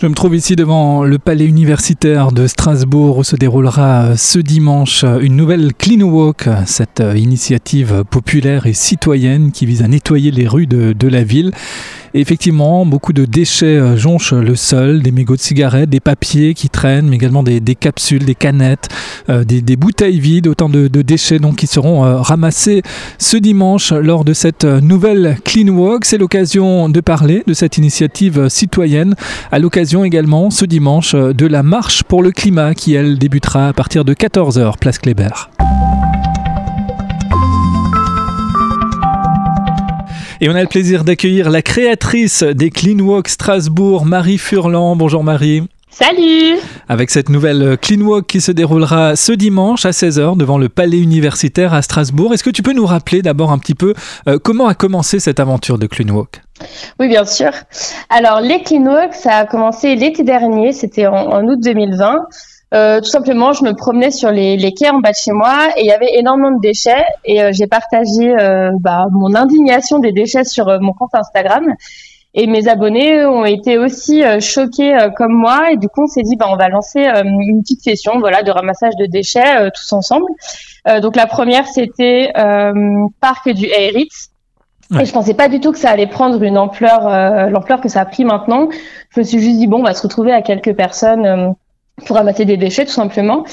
Je me trouve ici devant le palais universitaire de Strasbourg où se déroulera euh, ce dimanche euh, une nouvelle Clean Walk, cette euh, initiative populaire et citoyenne qui vise à nettoyer les rues de, de la ville. Effectivement, beaucoup de déchets jonchent le sol, des mégots de cigarettes, des papiers qui traînent, mais également des, capsules, des canettes, euh, des, bouteilles vides, autant de, de, déchets donc qui seront euh, ramassés ce dimanche lors de cette nouvelle Clean Walk. C'est l'occasion de parler de cette initiative citoyenne, à l'occasion également ce dimanche de la marche pour le climat qui elle débutera à partir de 14h place Kléber. Et on a le plaisir d'accueillir la créatrice des Clean Walk Strasbourg, Marie Furlan. Bonjour Marie. Salut Avec cette nouvelle Clean Walk qui se déroulera ce dimanche à 16h devant le Palais universitaire à Strasbourg, est-ce que tu peux nous rappeler d'abord un petit peu euh, comment a commencé cette aventure de Clean Walk Oui, bien sûr. Alors, les Clean Walk, ça a commencé l'été dernier, c'était en, en, août 2020. Euh, tout simplement, je me promenais sur les, les, quais en bas de chez moi et il y avait énormément de déchets et euh, j'ai partagé euh, bah, mon indignation des déchets sur euh, mon compte Instagram. Et mes abonnés ont été aussi euh, choqués euh, comme moi et du coup on s'est dit bah on va lancer une petite session voilà de ramassage de déchets tous ensemble. donc la première c'était parc du. Ouais. Et je pensais pas du tout que ça allait prendre une ampleur l'ampleur que ça a pris maintenant. Je me suis juste dit bon on va se retrouver à quelques personnes pour ramasser des déchets tout simplement.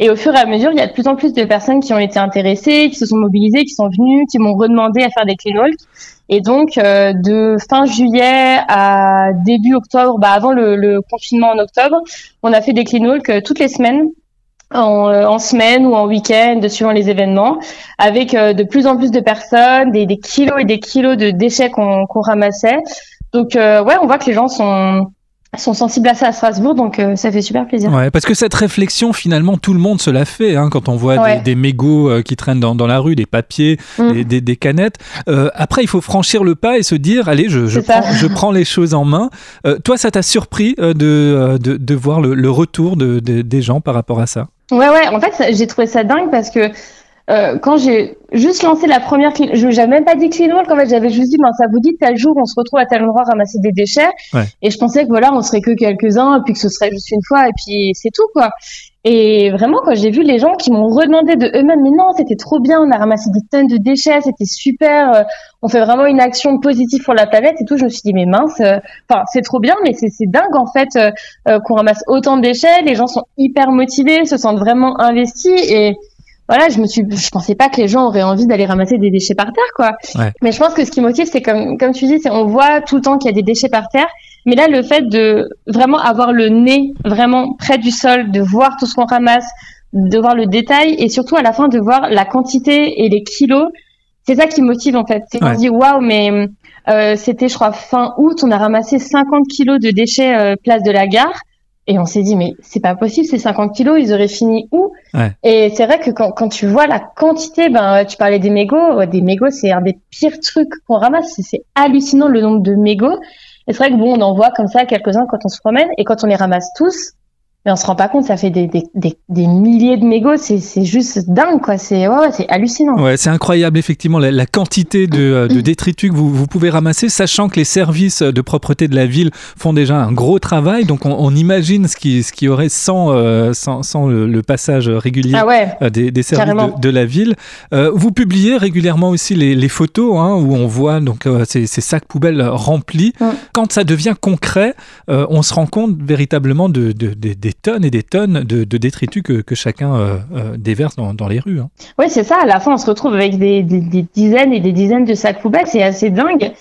Et au fur et à mesure, il y a de plus en plus de personnes qui ont été intéressées, qui se sont mobilisées, qui sont venues, qui m'ont redemandé à faire des clean walks. Et donc, euh, de fin juillet à début octobre, bah avant le, le, confinement en octobre, on a fait des clean walks euh, toutes les semaines. En, euh, en, semaine ou en week-end, suivant les événements, avec euh, de plus en plus de personnes, des, des, kilos et des kilos de déchets qu'on qu ramassait. Donc, euh, ouais, on voit que les gens sont sont sensibles à ça à Strasbourg, donc euh, ça fait super plaisir. Ouais, parce que cette réflexion, finalement, tout le monde se l'a fait hein, quand on voit ouais. des, des, mégots euh, qui traînent dans, dans, la rue, des papiers, mm. des, des, des, canettes. Euh, après, il faut franchir le pas et se dire, allez, je, je, prends, je prends, les choses en main. Toi, ça t'a surpris de, de, de, voir le, le retour de, des gens par rapport à ça? Ouais, ouais, en fait, j'ai trouvé ça dingue parce que euh, quand j'ai juste lancé la première, je n'avais même pas dit clean walk, en fait, j'avais juste dit, ben, ça vous dit tel jour, on se retrouve à tel endroit ramasser des déchets. Ouais. Et je pensais que voilà, on serait que quelques-uns, et puis que ce serait juste une fois, et puis c'est tout, quoi. Et vraiment, quand j'ai vu les gens qui m'ont redemandé de eux-mêmes, mais non, c'était trop bien, on a ramassé des tonnes de déchets, c'était super, euh, on fait vraiment une action positive pour la planète et tout, je me suis dit, mais mince, euh, enfin, c'est trop bien, mais c'est dingue, en fait, euh, qu'on ramasse autant de déchets, les gens sont hyper motivés, se sentent vraiment investis, et, voilà, je me suis, je pensais pas que les gens auraient envie d'aller ramasser des déchets par terre, quoi. Ouais. Mais je pense que ce qui motive, c'est comme, comme tu dis, c'est on voit tout le temps qu'il y a des déchets par terre. Mais là, le fait de vraiment avoir le nez vraiment près du sol, de voir tout ce qu'on ramasse, de voir le détail et surtout à la fin de voir la quantité et les kilos, c'est ça qui motive en fait. C'est qu'on se dit waouh, mais euh, c'était je crois fin août, on a ramassé 50 kilos de déchets euh, place de la gare. Et on s'est dit, mais c'est pas possible, ces 50 kilos, ils auraient fini où? Ouais. Et c'est vrai que quand, quand, tu vois la quantité, ben, tu parlais des mégots, des mégots, c'est un des pires trucs qu'on ramasse. C'est hallucinant le nombre de mégots. Et c'est vrai que bon, on en voit comme ça quelques-uns quand on se promène, et quand on les ramasse tous, mais on se rend pas compte, ça fait des, des, des, des milliers de mégots, c'est juste dingue, quoi. C'est ouais, ouais, c'est hallucinant. Ouais, c'est incroyable, effectivement, la, la quantité de, euh, de, détritus que vous, vous, pouvez ramasser, sachant que les services de propreté de la ville font déjà un gros travail. Donc, on, on imagine ce qui, ce qui aurait sans, euh, sans, sans le, le, passage régulier ah ouais, euh, des, services de, de, la ville. Euh, vous publiez régulièrement aussi les, les photos hein, où on voit donc euh, ces, ces, sacs poubelles remplis. Mm. Quand ça devient concret, on se rend compte véritablement de, de, de des tonnes et des tonnes de, détritus que, chacun euh, euh, déverse dans, les rues. Hein. Oui, c'est ça. À la fin, on se retrouve avec des, dizaines et des dizaines de sacs poubelles. C'est assez dingue.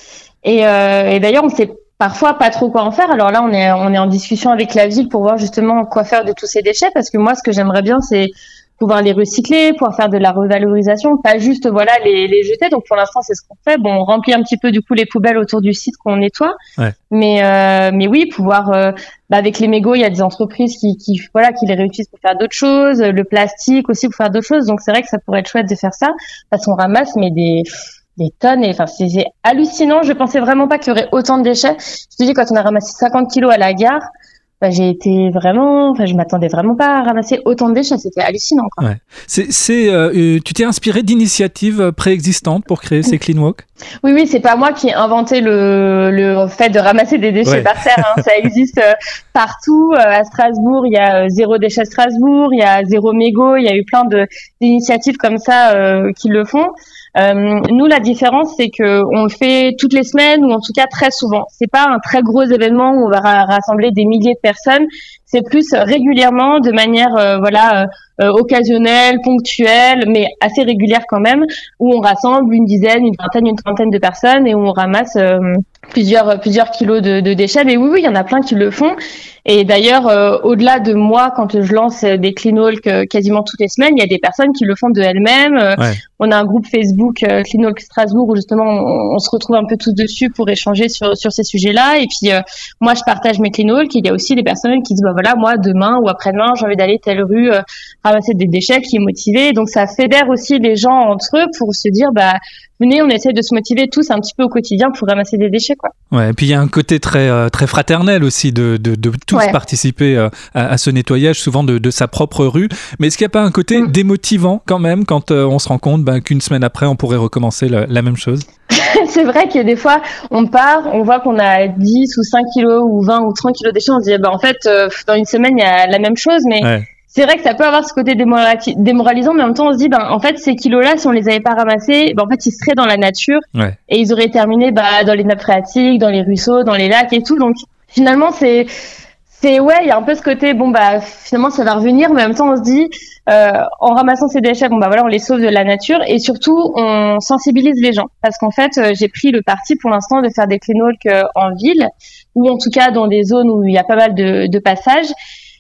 Et, euh, et d'ailleurs, on sait parfois pas trop quoi en faire. Alors là, on est, on est en discussion avec la ville pour voir justement quoi faire de tous ces déchets. Parce que moi, ce que j'aimerais bien, c'est pouvoir les recycler, pouvoir faire de la revalorisation, pas juste voilà les, les jeter. Donc pour l'instant c'est ce qu'on fait. Bon, on remplit un petit peu du coup les poubelles autour du site qu'on nettoie. Ouais. Mais euh, mais oui, pouvoir euh, bah, avec les mégots, il y a des entreprises qui, qui voilà qui les réutilisent pour faire d'autres choses, le plastique aussi pour faire d'autres choses. Donc c'est vrai que ça pourrait être chouette de faire ça parce qu'on ramasse mais des des tonnes et enfin c'est hallucinant. Je pensais vraiment pas qu'il y aurait autant de déchets. Je te dis quand on a ramassé 50 kilos à la gare bah, j'ai été vraiment, enfin, je m'attendais vraiment pas à ramasser autant de déchets. C'était hallucinant. Quoi. Ouais. C'est, c'est, euh, euh, tu t'es inspiré d'initiatives préexistantes pour créer ces clean walk Oui, oui, c'est pas moi qui ai inventé le, le fait de ramasser des déchets par terre. Hein. Ça existe euh, partout. À Strasbourg, il y a zéro déchet Strasbourg, il y a zéro mégot, il y a eu plein de d'initiatives comme ça qui le font. Euh, nous, la différence, c'est que on le fait toutes les semaines ou en tout cas très souvent. C'est pas un très gros événement où on va rassembler des milliers de personnes. C'est plus régulièrement, de manière euh, voilà euh, euh, occasionnelle, ponctuelle, mais assez régulière quand même, où on rassemble une dizaine, une vingtaine, une trentaine de personnes et où on ramasse plusieurs plusieurs kilos de, de, déchets. Mais oui, oui, il y en a plein qui le font. Et d'ailleurs, euh, au-delà de moi, quand je lance des clean euh, quasiment toutes les semaines, il y a des personnes qui le font de elles-mêmes. Euh, on a un groupe Facebook Clean Walk Strasbourg où justement on, se retrouve un peu tous dessus pour échanger sur sur ces sujets-là. Et puis moi, je partage mes clean walk. Il y a aussi des personnes qui disent bah voilà, moi demain ou après-demain, j'ai envie d'aller telle rue ramasser des déchets, qui est motivé. Donc ça fédère aussi les gens entre eux pour se dire bah venez, on essaie de se motiver tous un petit peu au quotidien pour ramasser des déchets. Quoi. Ouais, et puis il y a un côté très, euh, très fraternel aussi de, de, de tous participer euh, à, ce nettoyage, souvent de, de, sa propre rue. Mais est-ce qu'il n'y a pas un côté mm. démotivant quand même quand euh, on se rend compte ben, qu'une semaine après, on pourrait recommencer la, même chose? c'est vrai que des fois, on part, on voit qu'on a 10 ou 5 kilos ou 20 ou 30 kilos de déchets, on se dit, bah, en fait, dans une semaine, il y a la même chose, mais c'est vrai que ça peut avoir ce côté démoralisant, mais en même temps, on se dit, ben, en fait, ces kilos-là, si on les avait pas ramassés, ben, en fait, ils seraient dans la nature et ils auraient terminé bah, dans les nappes phréatiques, dans les ruisseaux, dans les lacs et tout. Donc, finalement, c'est, c'est ouais, il y a un peu ce côté, bon bah, finalement, ça va revenir, mais en même temps, on se dit, euh, en ramassant ces déchets, bon bah voilà, on les sauve de la nature et surtout, on sensibilise les gens, parce qu'en fait, euh, j'ai pris le parti pour l'instant de faire des clean walk en ville ou en tout cas dans des zones où il y a pas mal de, de passages.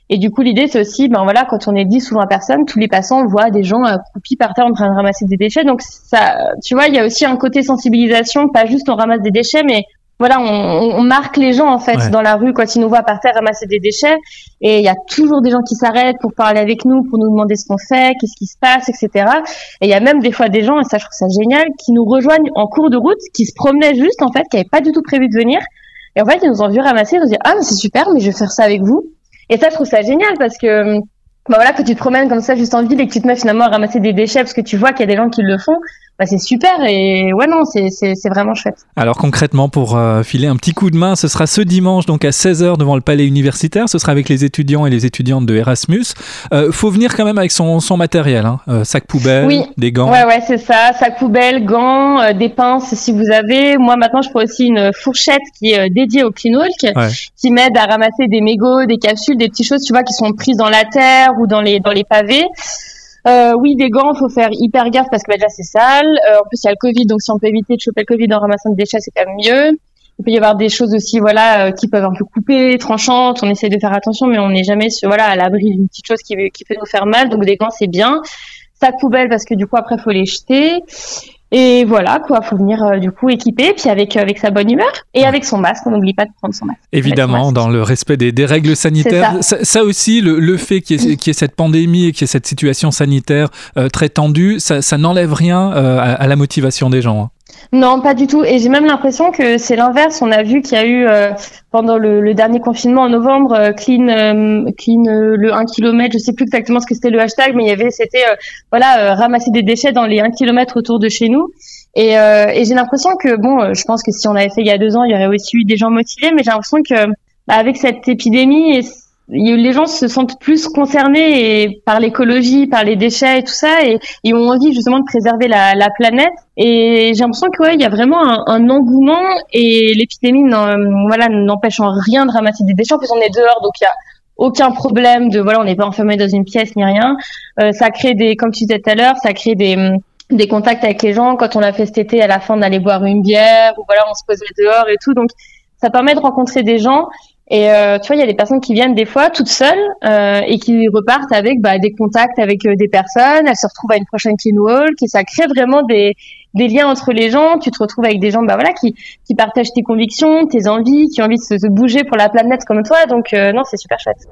Et du coup, l'idée, c'est aussi, ben voilà, quand on est 10 ou 20 personnes, tous les passants voient des gens accroupis par terre en train de ramasser des déchets. Donc, ça, tu vois, il y a aussi un côté sensibilisation, pas juste on ramasse des déchets, mais voilà, on, on marque les gens en fait dans la rue quand ils nous voient par terre ramasser des déchets. Et il y a toujours des gens qui s'arrêtent pour parler avec nous, pour nous demander ce qu'on fait, qu'est-ce qui se passe, etc. Et il y a même des fois des gens, et ça je trouve ça génial, qui nous rejoignent en cours de route, qui se promenaient juste en fait, qui n'avaient pas du tout prévu de venir. Et en fait, ils nous ont vu ramasser, ils nous disent ah mais c'est super, mais je vais faire ça avec vous. Et ça, je trouve ça génial parce que bah voilà, que tu te promènes comme ça juste en ville et que tu te mets finalement à ramasser des déchets parce que tu vois qu'il y a des gens qui le font, bah, c'est super et ouais non c'est vraiment chouette. Alors concrètement pour euh, filer un petit coup de main, ce sera ce dimanche donc à 16h devant le palais universitaire, ce sera avec les étudiants et les étudiantes de Erasmus. Euh, faut venir quand même avec son, son matériel, hein. euh, sac poubelle, des gants. Ouais ouais c'est ça, sac poubelle, gants, euh, des pinces si vous avez. Moi maintenant je prends aussi une fourchette qui est dédiée au clean walk, qui m'aide à ramasser des mégots, des capsules, des petites choses tu vois qui sont prises dans la terre ou dans les dans les pavés. Euh, oui, des gants, faut faire hyper gaffe parce que bah, déjà c'est sale. Euh, en plus, il y a le Covid, donc si on peut éviter de choper le Covid en ramassant des déchets, c'est quand même mieux. Il peut y avoir des choses aussi, voilà, euh, qui peuvent un peu couper, tranchantes. On essaie de faire attention, mais on n'est jamais, sur, voilà, à l'abri d'une petite chose qui, qui peut nous faire mal. Donc des gants, c'est bien. Sac poubelle parce que du coup après faut les jeter. Et voilà, quoi, faut venir euh, du coup équipé, puis avec euh, avec sa bonne humeur et avec son masque. On n'oublie pas de prendre son masque. Évidemment, dans le respect des, des règles sanitaires. Ça. ça. aussi, le, le fait qu'il y, qu y, ait cette pandémie et qu'il y ait cette situation sanitaire euh, très tendue, ça, ça n'enlève rien à, à, la motivation des gens. Hein. Non, pas du tout. Et j'ai même l'impression que c'est l'inverse. On a vu qu'il y a eu euh, pendant le, le, dernier confinement en novembre, euh, clean, euh, clean le 1 km. Je sais plus exactement ce que c'était le hashtag, mais il y avait, c'était voilà, ramasser des déchets dans les 1 km autour de chez nous. Et, et j'ai l'impression que bon, je pense que si on avait fait il y a deux ans, il y aurait aussi eu des gens motivés, mais j'ai l'impression que bah, avec cette épidémie et les gens se sentent plus concernés par l'écologie, par les déchets et tout ça, et ils ont envie justement de préserver la, la planète. Et j'ai l'impression que ouais, il y a vraiment un, engouement et l'épidémie, voilà, n'empêche en rien de ramasser des déchets. En plus, on est dehors, donc il y a aucun problème de voilà, on n'est pas enfermé dans une pièce ni rien. Euh, ça crée des, comme tu disais tout à l'heure, ça crée des des contacts avec les gens. Quand on a fait cet été, à la fin, d'aller boire une bière ou voilà, on se posait dehors et tout. Donc ça permet de rencontrer des gens et euh, tu vois, il y a des personnes qui viennent des fois toutes seules euh, et qui repartent avec bah, des contacts avec euh, des personnes. Elles se retrouvent à une prochaine clean walk et ça crée vraiment des, des liens entre les gens. Tu te retrouves avec des gens bah, voilà, qui, qui partagent tes convictions, tes envies, qui ont envie de se, bouger pour la planète comme toi. Donc euh, non, c'est super chouette.